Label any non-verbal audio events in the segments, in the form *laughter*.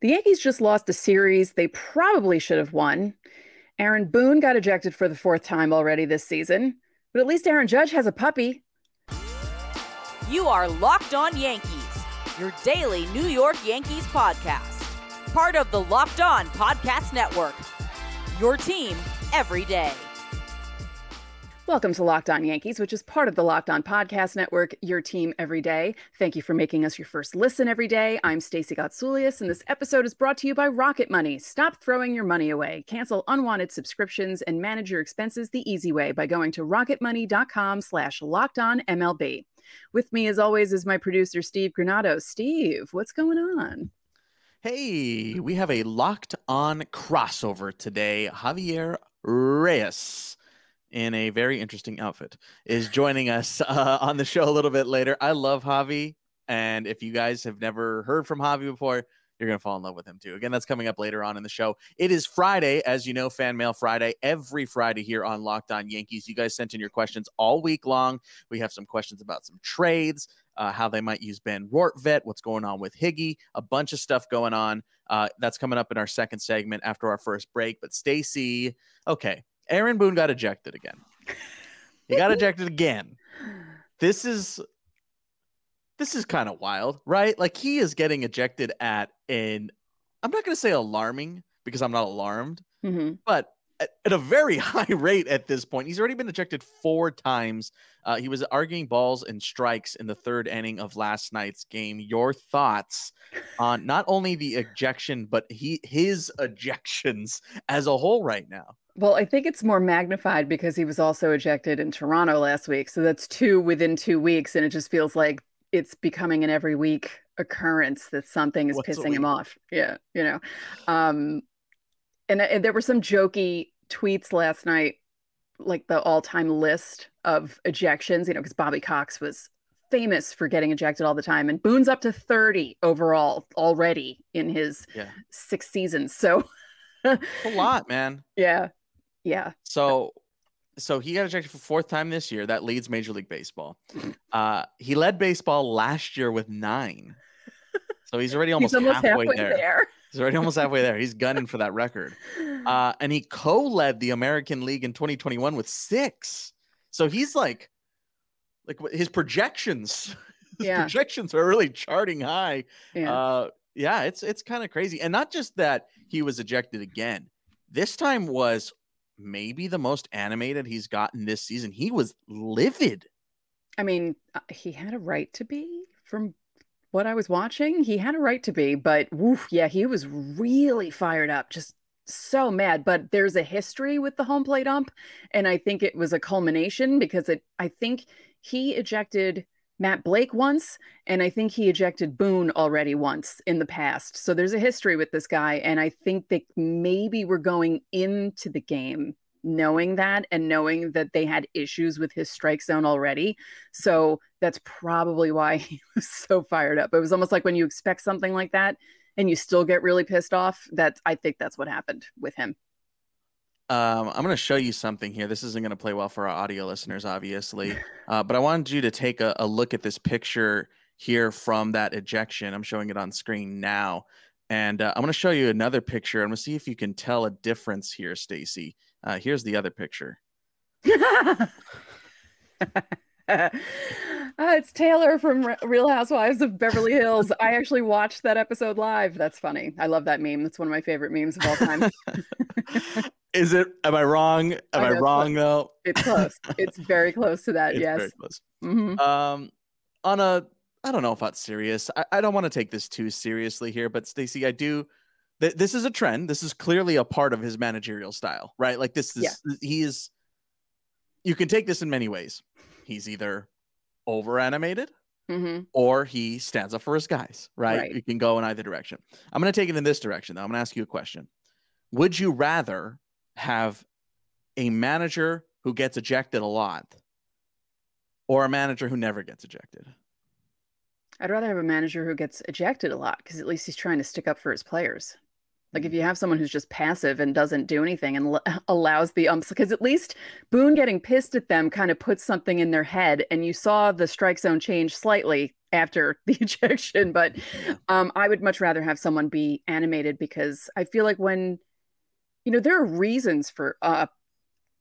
The Yankees just lost a series they probably should have won. Aaron Boone got ejected for the fourth time already this season, but at least Aaron Judge has a puppy. You are Locked On Yankees, your daily New York Yankees podcast. Part of the Locked On Podcast Network. Your team every day. Welcome to Locked On Yankees, which is part of the Locked On Podcast Network, your team every day. Thank you for making us your first listen every day. I'm Stacey Gotsoulias, and this episode is brought to you by Rocket Money. Stop throwing your money away. Cancel unwanted subscriptions and manage your expenses the easy way by going to rocketmoney.com slash locked on MLB. With me, as always, is my producer, Steve Granado. Steve, what's going on? Hey, we have a locked on crossover today. Javier Reyes in a very interesting outfit is joining us *laughs* uh, on the show a little bit later. I love Javi. And if you guys have never heard from Javi before, you're going to fall in love with him too. Again, that's coming up later on in the show. It is Friday, as you know, Fan Mail Friday, every Friday here on Locked On Yankees. You guys sent in your questions all week long. We have some questions about some trades, uh, how they might use Ben Rortvedt, what's going on with Higgy, a bunch of stuff going on. Uh, that's coming up in our second segment after our first break. But Stacy, okay, Aaron Boone got ejected again. He got ejected again. This is this is kind of wild, right? Like he is getting ejected at an I'm not going to say alarming because I'm not alarmed, mm-hmm. but at, at, a very *laughs* high rate at this point. He's already been ejected four times. Uh, he was arguing balls and strikes in the third inning of last night's game. Your thoughts on not only the ejection, but he his ejections as a whole right now? Well, I think it's more magnified because he was also ejected in Toronto last week. So that's two within two weeks. And it just feels like it's becoming an every week occurrence that something is What's pissing him off. Yeah. You know, um, and, and there were some jokey tweets last night, like the all time list of ejections, you know, because Bobby Cox was famous for getting ejected all the time. And Boone's up to 30 overall already in his yeah. six seasons. So a lot, man. *laughs* Yeah. Yeah. So so he got ejected for fourth time this year. That leads Major League Baseball. *laughs* Uh, he led baseball last year with nine. So he's already almost, he's almost halfway, halfway there. there. He's already almost halfway there. He's gunning for that record. Uh, and he co-led the American League in 2021 with six. So he's like, like his projections, his yeah. projections are really charting high. Yeah. Uh, yeah, it's it's kind of crazy. And not just that he was ejected again. This time was maybe the most animated he's gotten this season. He was livid. I mean, uh, he had a right to be from what I was watching. He had a right to be, but woof, yeah, he was really fired up, just so mad. But there's a history with the home plate ump, and I think it was a culmination because it. I think he ejected Matt Blake once, and I think he ejected Boone already once in the past. So there's a history with this guy, and I think that maybe we're going into the game knowing that and knowing that they had issues with his strike zone already. So that's probably why *laughs* he was so fired up. It was almost like when you expect something like that and you still get really pissed off. That I think that's what happened with him. Um, I'm going to show you something here. This isn't going to play well for our audio listeners, obviously, *laughs* uh, but I wanted you to take a, a, look at this picture here from that ejection. I'm showing it on screen now, and uh, I'm going to show you another picture. I'm going to see if you can tell a difference here, Stacy. Uh, here's the other picture. *laughs* *laughs* Uh, it's Taylor from Real Housewives of Beverly Hills. I actually watched that episode live. That's funny. I love that meme. That's one of my favorite memes of all time. *laughs* Is it? Am I wrong? Am I, I wrong close. though? It's close. It's very close to that. It's yes. Very close. Mm-hmm. Um, on a, I don't know if that's serious. I, I don't want to take this too seriously here, but Stacy, I do. Th- this is a trend. This is clearly a part of his managerial style, right? Like this is yeah. he is. You can take this in many ways. He's either over animated mm-hmm. or he stands up for his guys, right? right? You can go in either direction. I'm going to take it in this direction, though. I'm going to ask you a question. Would you rather have a manager who gets ejected a lot or a manager who never gets ejected? I'd rather have a manager who gets ejected a lot because at least he's trying to stick up for his players. Like if you have someone who's just passive and doesn't do anything and l- *laughs* allows the umps, because at least Boone getting pissed at them kind of puts something in their head. And you saw the strike zone change slightly after *laughs* the ejection. But um, I would much rather have someone be animated because I feel like when, you know, there are reasons for uh,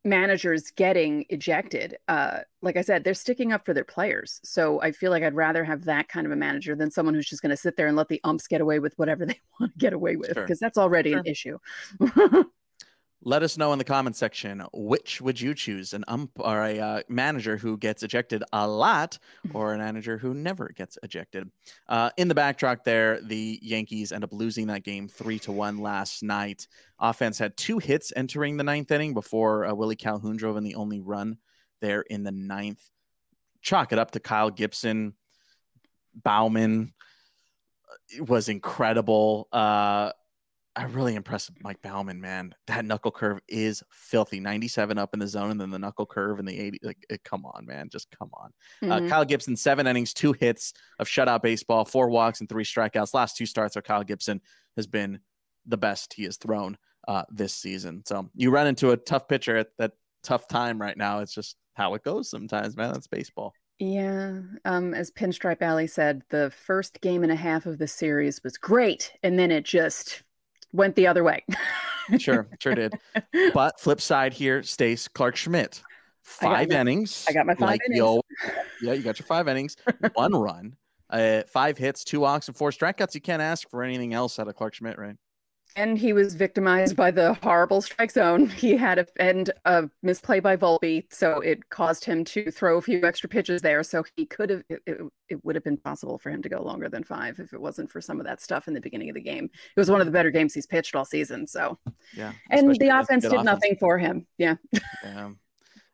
managers getting ejected. Uh, like I said, they're sticking up for their players. So I feel like I'd rather have that kind of a manager than someone who's just going to sit there and let the umps get away with whatever *laughs* they want to get away with, because sure. that's already sure. an issue. *laughs* Let us know in the comment section which would you choose an ump or a uh, manager who gets ejected a lot or a manager who never gets ejected. Uh, in the backtrack there, the Yankees end up losing that game three to one last night. Offense had two hits entering the ninth inning before uh, Willie Calhoun drove in the only run there in the ninth. Chalk it up to Kyle Gibson, Baumann uh, was incredible. Uh, I'm really impressed with Mike Baumann, man. That knuckle curve is filthy. 97 up in the zone, and then the knuckle curve in the 80. Like, it, come on, man. Just come on. Uh, mm-hmm. Uh, Kyle Gibson, seven innings, two hits of shutout baseball, four walks, and three strikeouts. Last two starts are Kyle Gibson has been the best he has thrown uh, this season. So you run into a tough pitcher at that tough time right now. It's just how it goes sometimes, man. That's baseball. Yeah. Um, as Pinstripe Alley said, the first game and a half of the series was great. And then it just went the other way. sure, sure did. *laughs* But flip side here, Stace Clarke Schmidt, five I innings. I got my five like, innings. Yo, yeah, you got your five innings, *laughs* one run, uh, five hits, two walks, and four strikeouts. You can't ask for anything else out of Clarke Schmidt, right? And he was victimized by the horrible strike zone. He had a and a misplay by Volpe, so it caused him to throw a few extra pitches there. So he could have it, it, it, would have been possible for him to go longer than five if it wasn't for some of that stuff in the beginning of the game. It was one of the better games he's pitched all season. So yeah, and the offense did offense. nothing for him. Yeah. yeah.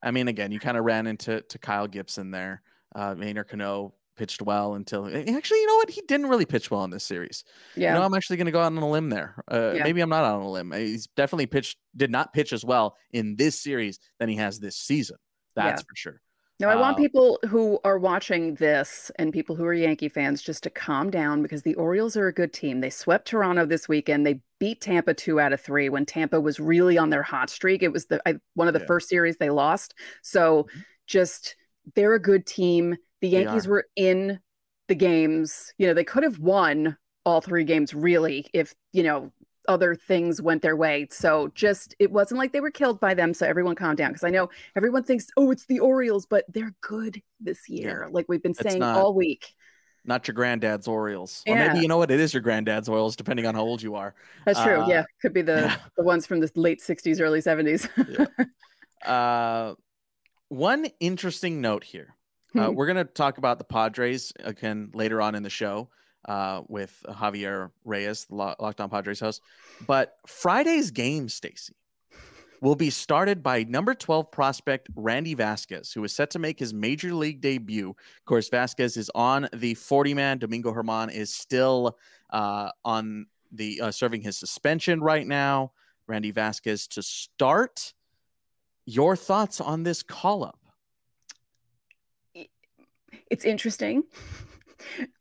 I mean, again, you kind of ran into to Kyle Gibson there. Uh, Yennier Cano pitched well until actually, you know what? He didn't really pitch well in this series. Yeah. You know, I'm actually going to go out on a limb there. Uh, yeah. Maybe I'm not out on a limb. He's definitely pitched, did not pitch as well in this series than he has this season. That's yeah. for sure. Now, I want uh, people who are watching this and people who are Yankee fans just to calm down because the Orioles are a good team. They swept Toronto this weekend. They beat Tampa two out of three when Tampa was really on their hot streak. It was the I, one of the yeah. first series they lost. So mm-hmm. just they're a good team. The Yankees were in the games. You know, they could have won all three games really if, you know, other things went their way. So just it wasn't like they were killed by them. So everyone calm down because I know everyone thinks, oh, it's the Orioles, but they're good this year, yeah. like we've been saying not, all week. Not your granddad's Orioles, yeah. or maybe you know what, it is your granddad's Orioles, depending on how old you are. That's true. Uh, yeah, could be the yeah. the ones from the late '60s, early '70s. uh, one interesting note here. Uh, we're going to talk about the Padres again later on in the show uh, with Javier Reyes, the Locked On Padres host. But Friday's game, Stacy, will be started by number 12 prospect Randy Vasquez, who is set to make his major league debut. Of course, Vasquez is on the 40 man. Domingo Germán is still uh, on the uh, serving his suspension right now. Randy Vasquez to start. Your thoughts on this call up? It's interesting.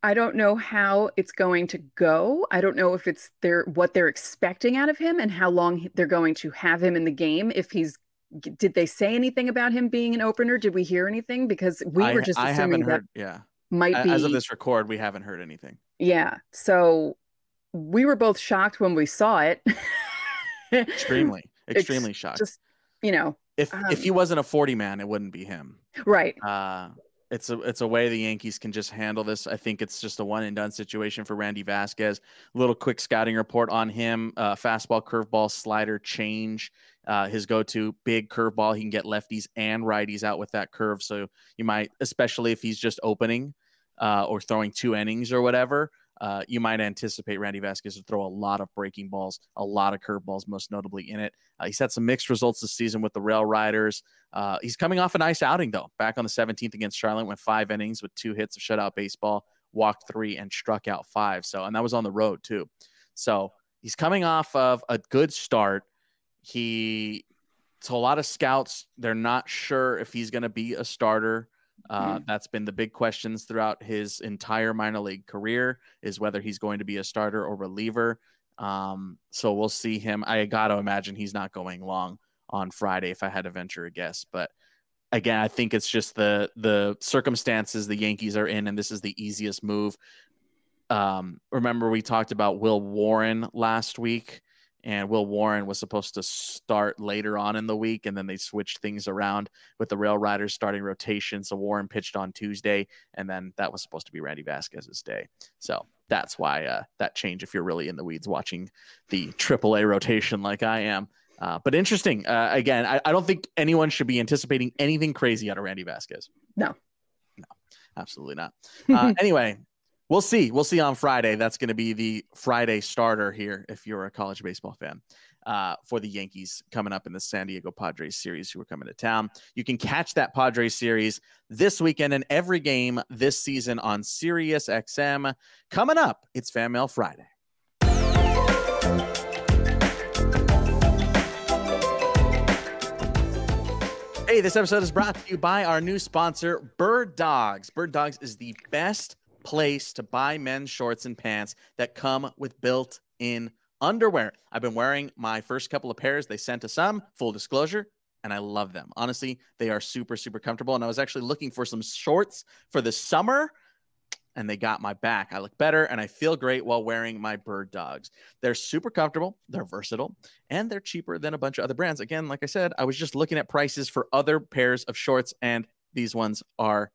I don't know how it's going to go. I don't know if it's their what they're expecting out of him and how long they're going to have him in the game. If he's did they say anything about him being an opener? Did we hear anything? Because we were just I, assuming I that heard, yeah might be as of this record, we haven't heard anything. Yeah, so we were both shocked when we saw it. extremely, *laughs* extremely it's shocked. Just you know, if um, if he wasn't a forty man, it wouldn't be him. Right. Uh, it's a it's a way the Yankees can just handle this. I think it's just a one and done situation for Randy Vasquez. A little quick scouting report on him: uh, fastball, curveball, slider, change. Uh, his go-to big curveball. He can get lefties and righties out with that curve. So you might, especially if he's just opening uh, or throwing two innings or whatever, uh, you might anticipate Randy Vasquez to throw a lot of breaking balls, a lot of curveballs, most notably in it. Uh, he's had some mixed results this season with the Rail Riders. Uh, he's coming off a nice outing, though. Back on the 17th against Charlotte, went five innings with two hits of shutout baseball, walked three, and struck out five. So, and that was on the road, too. So he's coming off of a good start. He, so a lot of scouts, they're not sure if he's going to be a starter. Uh, mm-hmm. That's been the big questions throughout his entire minor league career is whether he's going to be a starter or reliever. Um, so we'll see him. I got to imagine he's not going long on Friday if I had to venture a guess, but again, I think it's just the the circumstances the Yankees are in, and this is the easiest move. Um, remember we talked about Will Warren last week, and Will Warren was supposed to start later on in the week, and then they switched things around with the Rail Riders starting rotation. So Warren pitched on Tuesday, and then that was supposed to be Randy Vasquez's day. So that's why uh, that change. If you're really in the weeds watching the AAA rotation like I am. Uh, but interesting. Uh, again, I, I, don't think anyone should be anticipating anything crazy out of Randy Vasquez. No, no, absolutely not. Uh, *laughs* anyway, we'll see. We'll see on Friday. That's going to be the Friday starter here if you're a college baseball fan. Uh, for the Yankees coming up in the San Diego Padres series, who are coming to town. You can catch that Padres series this weekend and every game this season on Sirius XM. Coming up, it's Fan Mail Friday. Hey, this episode is brought to you by our new sponsor, Bird Dogs. Bird Dogs is the best place to buy men's shorts and pants that come with built in underwear. I've been wearing my first couple of pairs. They sent us some, full disclosure, and I love them. Honestly, they are super, super comfortable. And I was actually looking for some shorts for the summer and they got my back. I look better and I feel great while wearing my bird dogs. They're super comfortable, they're versatile, and they're cheaper than a bunch of other brands. Again, like I said, I was just looking at prices for other pairs of shorts, and these ones are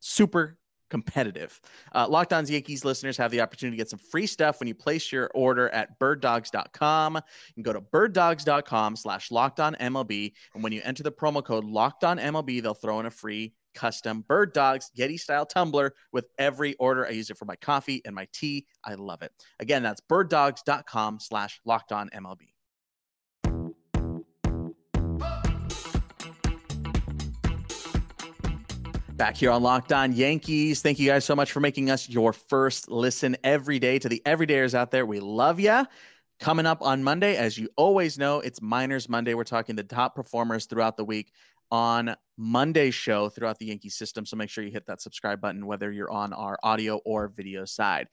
super competitive. Uh, Locked On's Yankees listeners have the opportunity to get some free stuff when you place your order at birddogs.com. You can go to birddogs.com slash locked on MLB. And when you enter the promo code locked on MLB, they'll throw in a free custom bird dogs Yeti style tumbler with every order. I use it for my coffee and my tea. I love it. Again, that's birddogs.com slash locked on MLB. Back here on Locked On Yankees. Thank you guys so much for making us your first listen every day to the everydayers out there. We love you. Coming up on Monday, as you always know, it's Minors Monday. We're talking the top performers throughout the week on Monday's show throughout the Yankee system. So make sure you hit that subscribe button, whether you're on our audio or video side.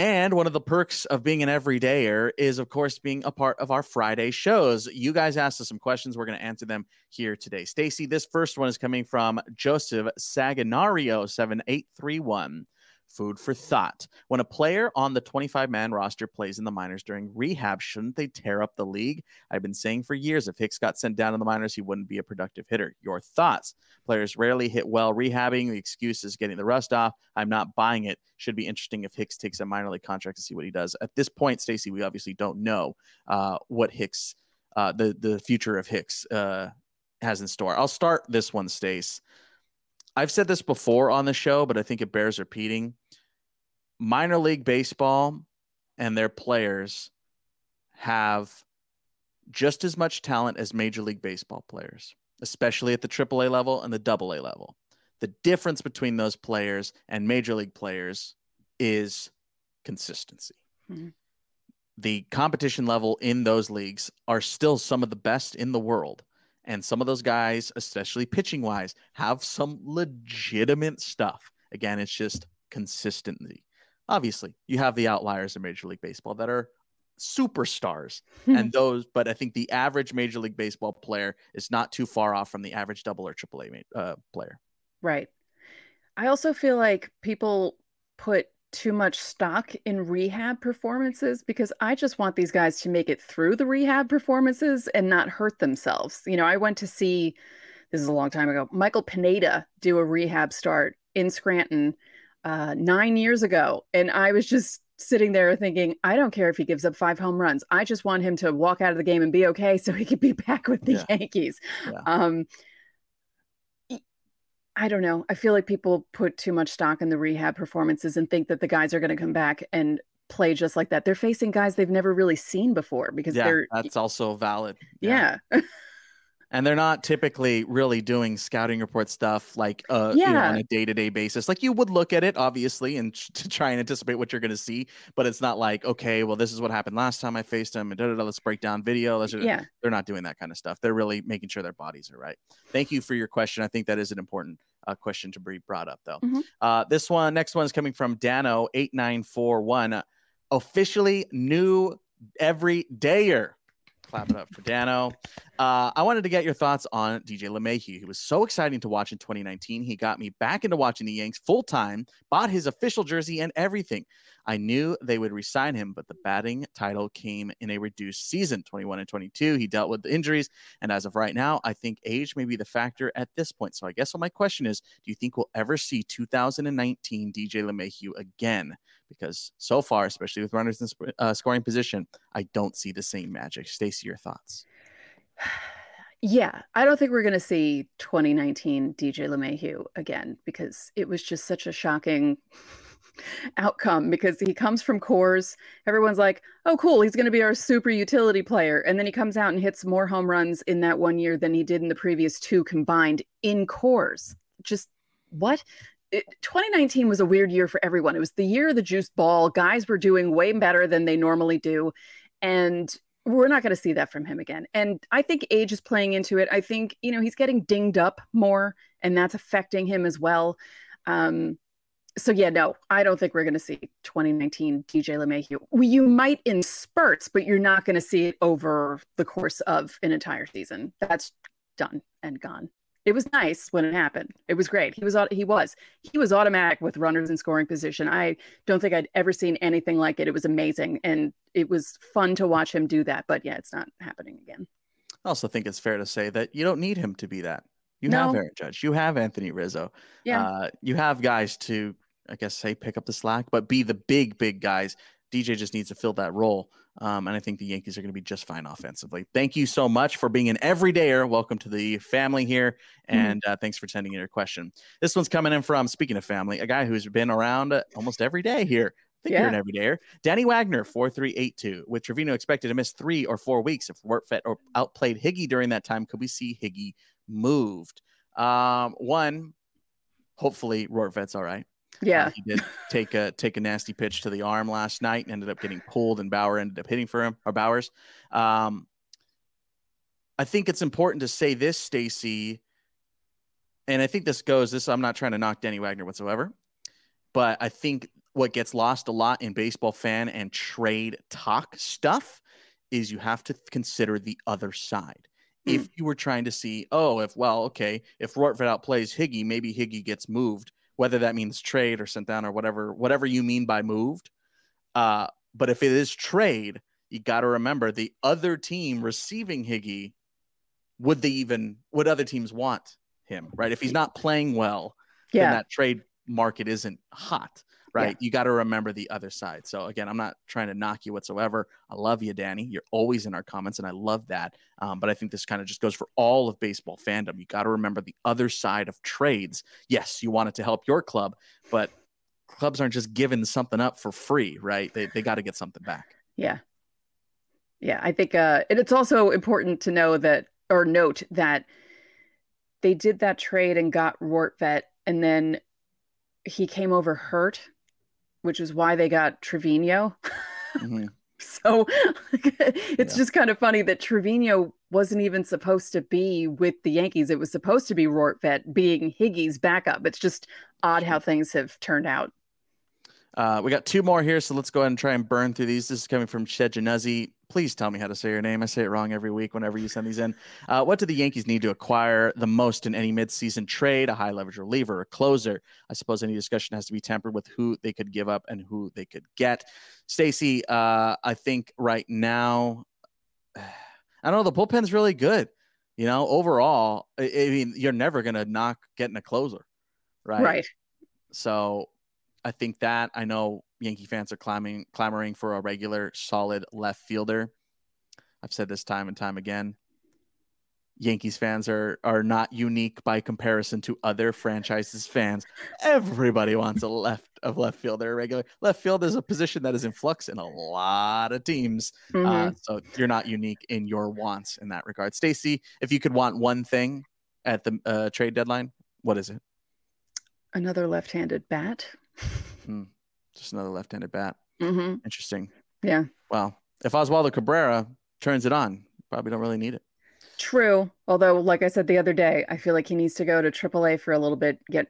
And one of the perks of being an everydayer is, of course, being a part of our Friday shows. You guys asked us some questions. We're going to answer them here today. Stacy, this first one is coming from Joseph Saginario, 7831. Food for thought. When a player on the 25 man roster plays in the minors during rehab, shouldn't they tear up the league? I've been saying for years if Hicks got sent down to the minors, he wouldn't be a productive hitter. Your thoughts? Players rarely hit well rehabbing. The excuse is getting the rust off. I'm not buying it. Should be interesting if Hicks takes a minor league contract to see what he does. At this point, Stacy, we obviously don't know uh, what Hicks, uh, the the future of Hicks uh, has in store. I'll start this one, Stace. I've said this before on the show, but I think it bears repeating. Minor league baseball and their players have just as much talent as Major League Baseball players, especially at the AAA level and the AA level. The difference between those players and Major League players is consistency. Mm-hmm. The competition level in those leagues are still some of the best in the world. And some of those guys, especially pitching wise, have some legitimate stuff. Again, it's just consistency. Obviously, you have the outliers in Major League Baseball that are superstars and *laughs* those but i think the average major league baseball player is not too far off from the average double or triple a uh, player right i also feel like people put too much stock in rehab performances because I just want these guys to make it through the rehab performances and not hurt themselves. You know, I went to see this is a long time ago, Michael Pineda do a rehab start in Scranton uh, nine years ago. And I was just sitting there thinking, I don't care if he gives up five home runs. I just want him to walk out of the game and be okay so he could be *laughs* back with the yeah. Yankees. Yeah. Um, I don't know. I feel like people put too much stock in the rehab performances and think that the guys are going to come back and play just like that. They're facing guys they've never really seen before because yeah, they're that's also valid. Yeah. yeah. *laughs* and they're not typically really doing scouting report stuff like uh yeah. you know, on a day-to-day basis. Like you would look at it obviously and to try and anticipate what you're going to see but it's not like okay well this is what happened last time i faced him and da, da, da, let's break down video let's, yeah. they're not doing that kind of stuff. They're really making sure their bodies are right. Thank you for your question. I think that is an important uh, question to be brought up though. Mm-hmm. uh, this one next one is coming from dano 8941 officially new every dayer Clap it up for Dano. Uh, I wanted to get your thoughts on DJ LeMahieu. He was so exciting to watch in 2019. He got me back into watching the Yanks full time, bought his official jersey and everything. I knew they would resign him, but the batting title came in a reduced season 21 and 22. He dealt with the injuries. And as of right now, I think age may be the factor at this point. So I guess what my question is do you think we'll ever see 2019 DJ LeMahieu again? Because so far, especially with runners in uh, scoring position, I don't see the same magic. Stacy, your thoughts? *sighs* Yeah, I don't think we're going to see 2019 DJ LeMahieu again because it was just such a shocking *laughs* outcome because he comes from Coors. Everyone's like, oh, cool, he's going to be our super utility player. And then he comes out and hits more home runs in that one year than he did in the previous two combined in Coors. Just what? It, 2019 was a weird year for everyone. It was the year of the juice ball. Guys were doing way better than they normally do. And we're not going to see that from him again. And I think age is playing into it. I think, you know, he's getting dinged up more, and that's affecting him as well. Um, so yeah, no, I don't think we're going to see 2019 DJ LeMahieu. Well, You might in spurts, but you're not going to see it over the course of an entire season. That's done and gone. It was nice when it happened. It was great. He was he was he was automatic with runners in scoring position. I don't think I'd ever seen anything like it. It was amazing and it was fun to watch him do that. But yeah, it's not happening again. I also think it's fair to say that you don't need him to be that. You no. have Aaron Judge. You have Anthony Rizzo. Yeah. Uh, you have guys to, I guess, say pick up the slack, but be the big, big guys. DJ just needs to fill that role. Um, and I think the Yankees are going to be just fine offensively. Thank you so much for being an everydayer. Welcome to the family here. Mm-hmm. And uh, thanks for sending in your question. This one's coming in from, speaking of family, a guy who's been around almost every day here. I think yeah. you're an everydayer. Danny Wagner, 4382. With Trevino expected to miss three or four weeks, if Rortvedt or outplayed Higgy during that time, could we see Higgy moved. Um, one, hopefully Rortvedt's all right. Yeah, uh, he did take a take a nasty pitch to the arm last night and ended up getting pulled, and Bauer ended up hitting for him or Bauers. Um, I think it's important to say this, Stacy, and I think this goes. This I'm not trying to knock Danny Wagner whatsoever, but I think what gets lost a lot in baseball fan and trade talk stuff is you have to consider the other side if hmm. you were trying to see, oh, if well, okay, if Rortvedt outplays Higgy, maybe Higgy gets moved, whether that means trade or sent down or whatever, whatever you mean by moved. Uh, but if it is trade, you got to remember the other team receiving Higgy, would they even would other teams want him, right? If he's not playing well, yeah. then that trade market isn't hot right? Yeah. You got to remember the other side. So again, I'm not trying to knock you whatsoever. I love you, Danny. You're always in our comments, and I love that. Um, but I think this kind of just goes for all of baseball fandom. You got to remember the other side of trades. Yes, you want it to help your club, but clubs aren't just giving something up for free, right? They they got to get something back. Yeah. Yeah, I think uh, and it's also important to know that or note that they did that trade and got Rortvedt, and then he came over hurt which is why they got Trevino. Mm-hmm. *laughs* so *laughs* it's yeah. just kind of funny that Trevino wasn't even supposed to be with the Yankees. It was supposed to be Rortvedt being Higgy's backup. It's just odd how things have turned out. Uh, we got two more here, so let's go ahead and try and burn through these. This is coming from Shedjanazi. Please tell me how to say your name. I say it wrong every week whenever you send these in. Uh, what do the Yankees need to acquire the most in any midseason trade? A high leverage reliever, a closer. I suppose any discussion has to be tempered with who they could give up and who they could get. Stacy, uh, I think right now, *sighs* I don't know. The bullpen's really good. You know, overall, I, I mean, you're never going to knock getting a closer, right? Right. So I think that I know Yankee fans are clamoring clamoring for a regular solid left fielder. I've said this time and time again. Yankees fans are are not unique by comparison to other franchises fans. Everybody wants a left of left fielder regular. Left field is a position that is in flux in a lot of teams. Uh, mm-hmm. Uh, so you're not unique in your wants in that regard. Stacy, if you could want one thing at the uh, trade deadline, what is it? Another left-handed bat. Hmm. Just another left-handed bat. Mm-hmm. Interesting. Yeah. Well, if Oswaldo Cabrera turns it on, probably don't really need it. True. Although, like I said the other day, I feel like he needs to go to AAA for a little bit, get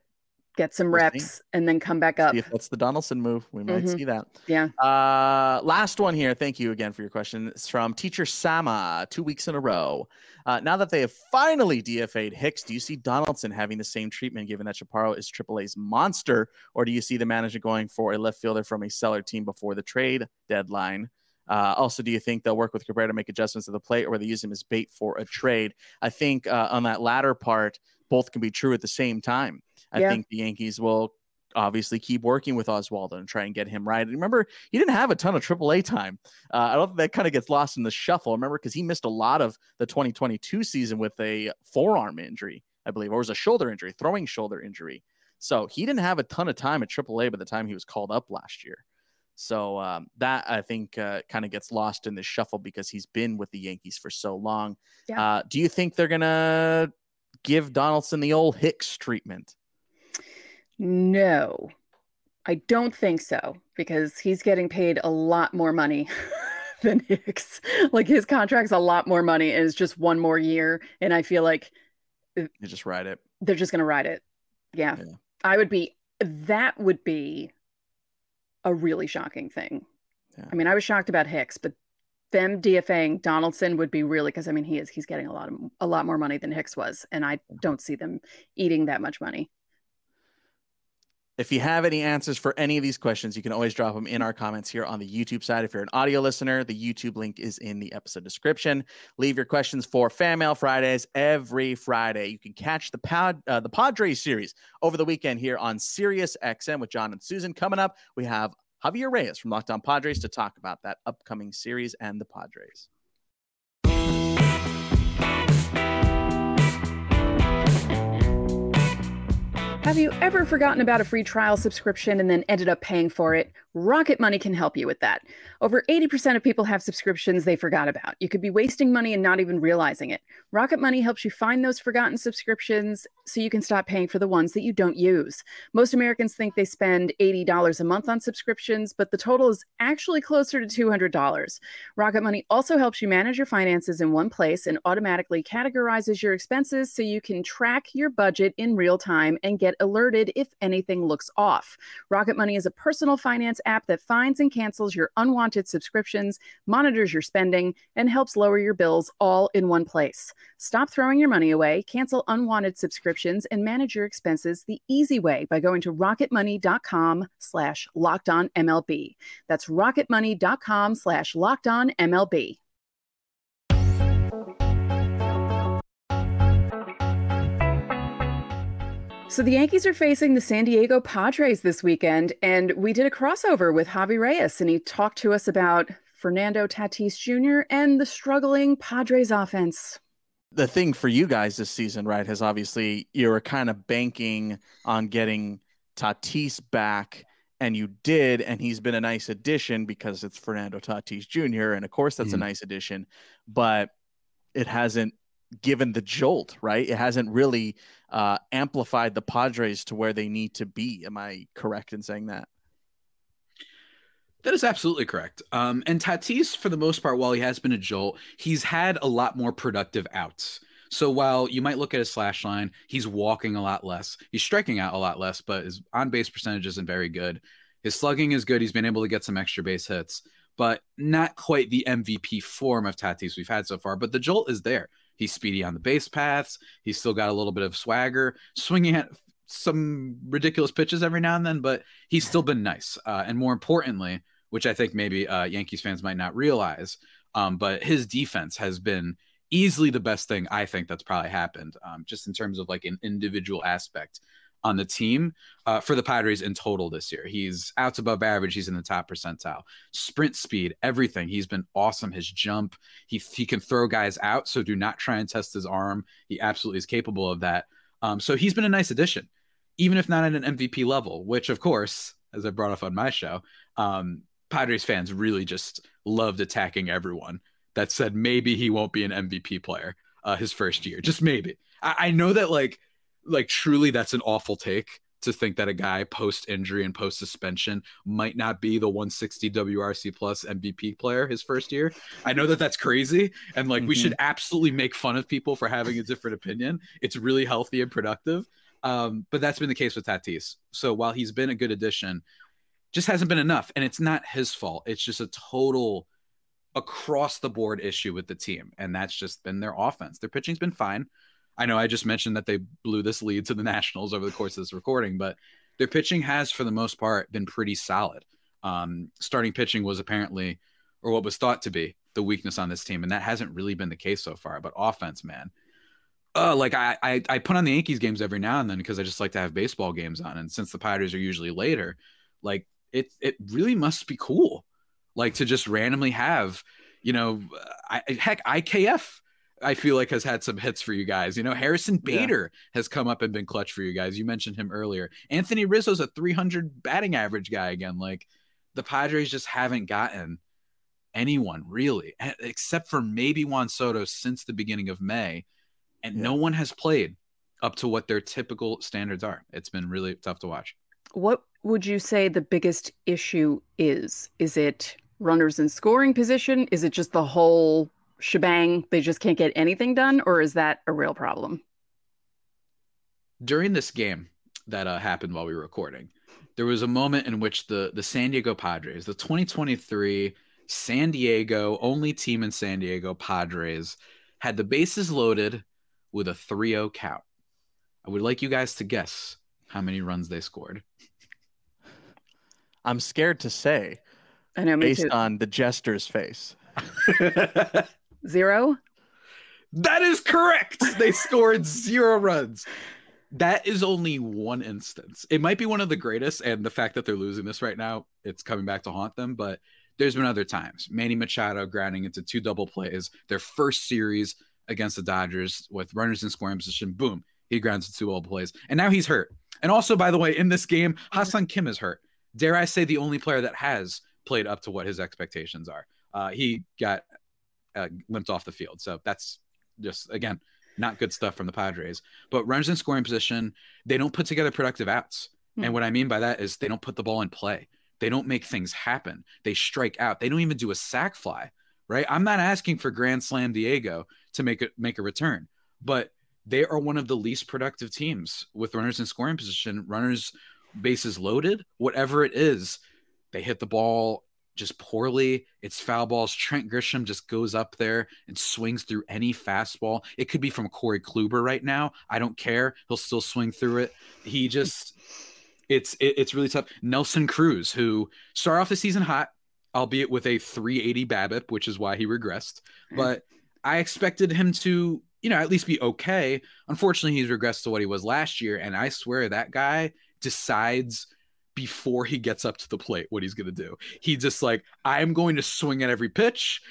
get some We'll see. reps, and then come back up. See if that's the Donaldson move. We might Mhm. see that. Yeah. Uh, last one here. Thank you again for your question. It's from Teacher Sama, two weeks in a row. Uh, now that they have finally DFA'd Hicks, do you see Donaldson having the same treatment given that Chaparro is AAA's monster, or do you see the manager going for a left fielder from a seller team before the trade deadline? Uh, also, do you think they'll work with Cabrera to make adjustments to the plate, or they use him as bait for a trade? I think uh, on that latter part, both can be true at the same time. I Yeah. think the Yankees will obviously keep working with Oswaldo and try and get him right. And remember, he didn't have a ton of AAA time. Uh, I don't think that kind of gets lost in the shuffle. Remember, because he missed a lot of the 2022 season with a forearm injury, I believe, or was a shoulder injury, throwing shoulder injury. So he didn't have a ton of time at AAA by the time he was called up last year. So um, that I think uh, kind of gets lost in the shuffle because he's been with the Yankees for so long. Yeah. Uh, do you think they're gonna give Donaldson the old Hicks treatment? No, I don't think so because he's getting paid a lot more money *laughs* than Hicks. Like his contract's a lot more money and it's just one more year. And I feel like uh, You just ride it. they're just going to ride it. Yeah. Yeah. I would be, that would be a really shocking thing. Yeah. I mean, I was shocked about Hicks, but them DFAing Donaldson would be really because I mean he is he's getting a lot of a lot more money than Hicks was, and I don't see them eating that much money. If you have any answers for any of these questions, you can always drop them in our comments here on the YouTube side. If you're an audio listener, the YouTube link is in the episode description. Leave your questions for Fan Mail Fridays every Friday. You can catch the Pod, uh, the Padres series over the weekend here on Sirius XM with John and Suzyn. Coming up, we have Javier Reyes from Locked On Padres to talk about that upcoming series and the Padres. Have you ever forgotten about a free trial subscription and then ended up paying for it? Rocket Money can help you with that. Over 80% of people have subscriptions they forgot about. You could be wasting money and not even realizing it. Rocket Money helps you find those forgotten subscriptions so you can stop paying for the ones that you don't use. Most Americans think they spend $80 a month on subscriptions, but the total is actually closer to $200. Rocket Money also helps you manage your finances in one place and automatically categorizes your expenses so you can track your budget in real time and get alerted if anything looks off. Rocket Money is a personal finance app that finds and cancels your unwanted subscriptions, monitors your spending, and helps lower your bills all in one place. Stop throwing your money away, cancel unwanted subscriptions, and manage your expenses the easy way by going to rocketmoney.com slash locked on MLB. That's rocketmoney.com slash locked on MLB. So the Yankees are facing the San Diego Padres this weekend, and we did a crossover with Javi Reyes, and he talked to us about Fernando Tatis Jr. and the struggling Padres offense. the thing for you guys this season, right, has obviously you were kind of banking on getting Tatis back, and you did, and he's been a nice addition because it's Fernando Tatis Jr. And of course, that's a Mhm. nice addition, but it hasn't given the jolt, right? It hasn't really uh, amplified the Padres to where they need to be. Am I correct in saying that? That is absolutely correct. Um, and Tatis, for the most part, while he has been a jolt, he's had a lot more productive outs. So while you might look at his slash line, he's walking a lot less. He's striking out a lot less, but his on base percentage isn't very good. His slugging is good. He's been able to get some extra base hits, but not quite the MVP form of Tatis we've had so far. But the jolt is there. He's speedy on the base paths. He's still got a little bit of swagger, swinging at some ridiculous pitches every now and then, but he's still been nice. Uh, and more importantly, which I think maybe uh, Yankees fans might not realize, um, but his defense has been easily the best thing I think that's probably happened, um, just in terms of like an individual aspect on the team uh, for the Padres in total this year. He's outs above average. He's in the top percentile. Sprint speed, everything. He's been awesome. His jump, he he can throw guys out. So do not try and test his arm. He absolutely is capable of that. Um, so he's been a nice addition, even if not at an MVP level. Which, of course, as I brought up on my show, um, Padres fans really just loved attacking everyone that said maybe he won't be an MVP player uh, his first year. Just maybe. I, I know that like like truly that's an awful take to think that a guy post injury and post suspension might not be the 160 WRC plus MVP player his first year. I know that that's crazy and like we Mhm. should absolutely make fun of people for having a different opinion. It's really healthy and productive. Um, but that's been the case with Tatis. So while he's been a good addition, just hasn't been enough. And it's not his fault. It's just a total across the board issue with the team. And that's just been their offense. Their pitching's been fine. I know I just mentioned that they blew this lead to the *laughs* Nationals over the course of this recording, but their pitching has, for the most part, been pretty solid. Um, starting pitching was apparently, or what was thought to be, the weakness on this team, and that hasn't really been the case so far. But offense, man, uh, like I, I, I put on the Yankees games every now and then because I just like to have baseball games on, and since the Padres are usually later, like it, it really must be cool, like to just randomly have, you know, I, heck, IKF I feel like has had some hits for you guys. You know, Harrison Bader yeah. has come up and been clutch for you guys. You mentioned him earlier. Anthony Rizzo's a 300 batting average guy again. Like the Padres just haven't gotten anyone really, except for maybe Juan Soto since the beginning of May, and yeah. no one has played up to what their typical standards are. It's been really tough to watch. What would you say the biggest issue is? Is it runners in scoring position? Is it just the whole shebang, they just can't get anything done, or is that a real problem? During this game that uh, happened while we were recording, there was a moment in which the the San Diego Padres, the 2023 San Diego only team in San Diego Padres, had the bases loaded with a 3-0 count. I would like you guys to guess how many runs they scored. I'm scared to say. I know, based too. on the jester's face. *laughs* Zero? That is correct. They scored zero runs. That is only one instance. It might be one of the greatest, and the fact that they're losing this right now, it's coming back to haunt them. But there's been other times. Manny Machado grounding into two double plays. Their first series against the Dodgers with runners in scoring position. Boom, he grounds to two double plays, and now he's hurt. And also, by the way, in this game, Ha-Seong Kim is hurt. Dare I say, the only player that has played up to what his expectations are. Uh, he got uh, limped off the field. So that's just again not good stuff from the Padres. But runners in scoring position, they don't put together productive outs. Hmm. And what I mean by that is they don't put the ball in play. They don't make things happen. They strike out. They don't even do a sac fly. Right? I'm not asking for Grand Slam Diego to make it make a return, but they are one of the least productive teams with runners in scoring position, runners bases loaded, whatever it is. They hit the ball just poorly. It's foul balls. Trent Grisham just goes up there and swings through any fastball. It could be from Corey Kluber right now. I don't care. He'll still swing through it. He just, it's it, it's really tough. Nelson Cruz, who started off the season hot, albeit with a 380 BABIP, which is why he regressed. Hmm. But I expected him to, you know, at least be okay. Unfortunately, he's regressed to what he was last year, and I swear that guy decides before he gets up to the plate what he's going to do. He just like, I'm going to swing at every pitch,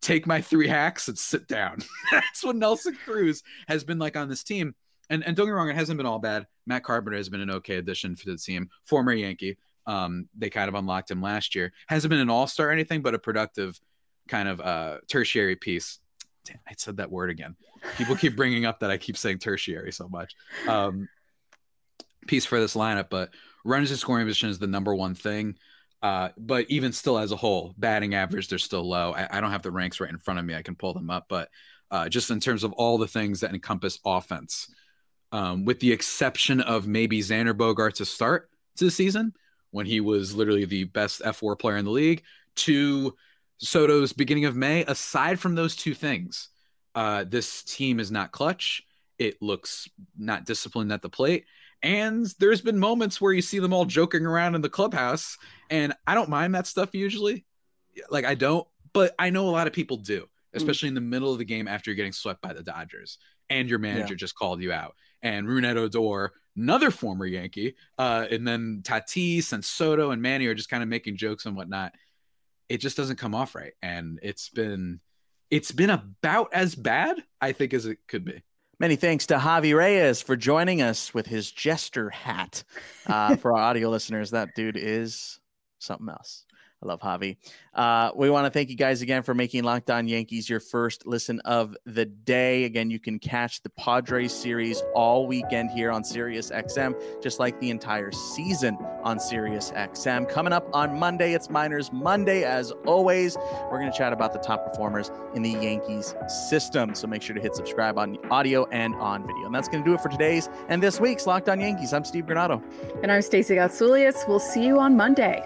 take my three hacks and sit down. *laughs* That's what Nelson Cruz has been like on this team. And, and don't get me wrong, it hasn't been all bad. Matt Carpenter has been an okay addition for the team, former Yankee. Um, they kind of unlocked him last year. Hasn't been an all star or anything, but a productive kind of uh, tertiary piece. Damn, I said that word again. People keep bringing up that I keep saying tertiary so much. Um, piece for this lineup, but runners in scoring position is the number one thing. Uh, but even still, as a whole, batting average, they're still low. I, I, don't have the ranks right in front of me. I can pull them up, but uh, just in terms of all the things that encompass offense, um, with the exception of maybe Xander Bogart to start to the season when he was literally the best fWAR player in the league, to Soto's beginning of May. Aside from those two things, uh, this team is not clutch. It looks not disciplined at the plate. And there's been moments where you see them all joking around in the clubhouse. And I don't mind that stuff usually. Like, I don't, but I know a lot of people do, mm. especially mm. in the middle of the game after you're getting swept by the Dodgers and your manager yeah. just called you out. And Rougned Odor, another former Yankee, uh, and then Tatis and Soto and Manny are just kind of making jokes and whatnot. It just doesn't come off right. And it's been, it's been about as bad, I think, as it could be. Many thanks to Javi Reyes for joining us with his jester hat. Uh, for our audio listeners, that dude is something else. I love Javi. Uh, we want to thank you guys again for making Locked On Yankees your first listen of the day. Again, you can catch the Padres series all weekend here on Sirius XM, just like the entire season on Sirius XM. Coming up on Monday, it's Minors Monday. As always, we're going to chat about the top performers in the Yankees system. So make sure to hit subscribe on audio and on video. And that's going to do it for today's and this week's Locked On Yankees. I'm Steve Granado. And I'm Stacey Gotsoulias. We'll see you on Monday.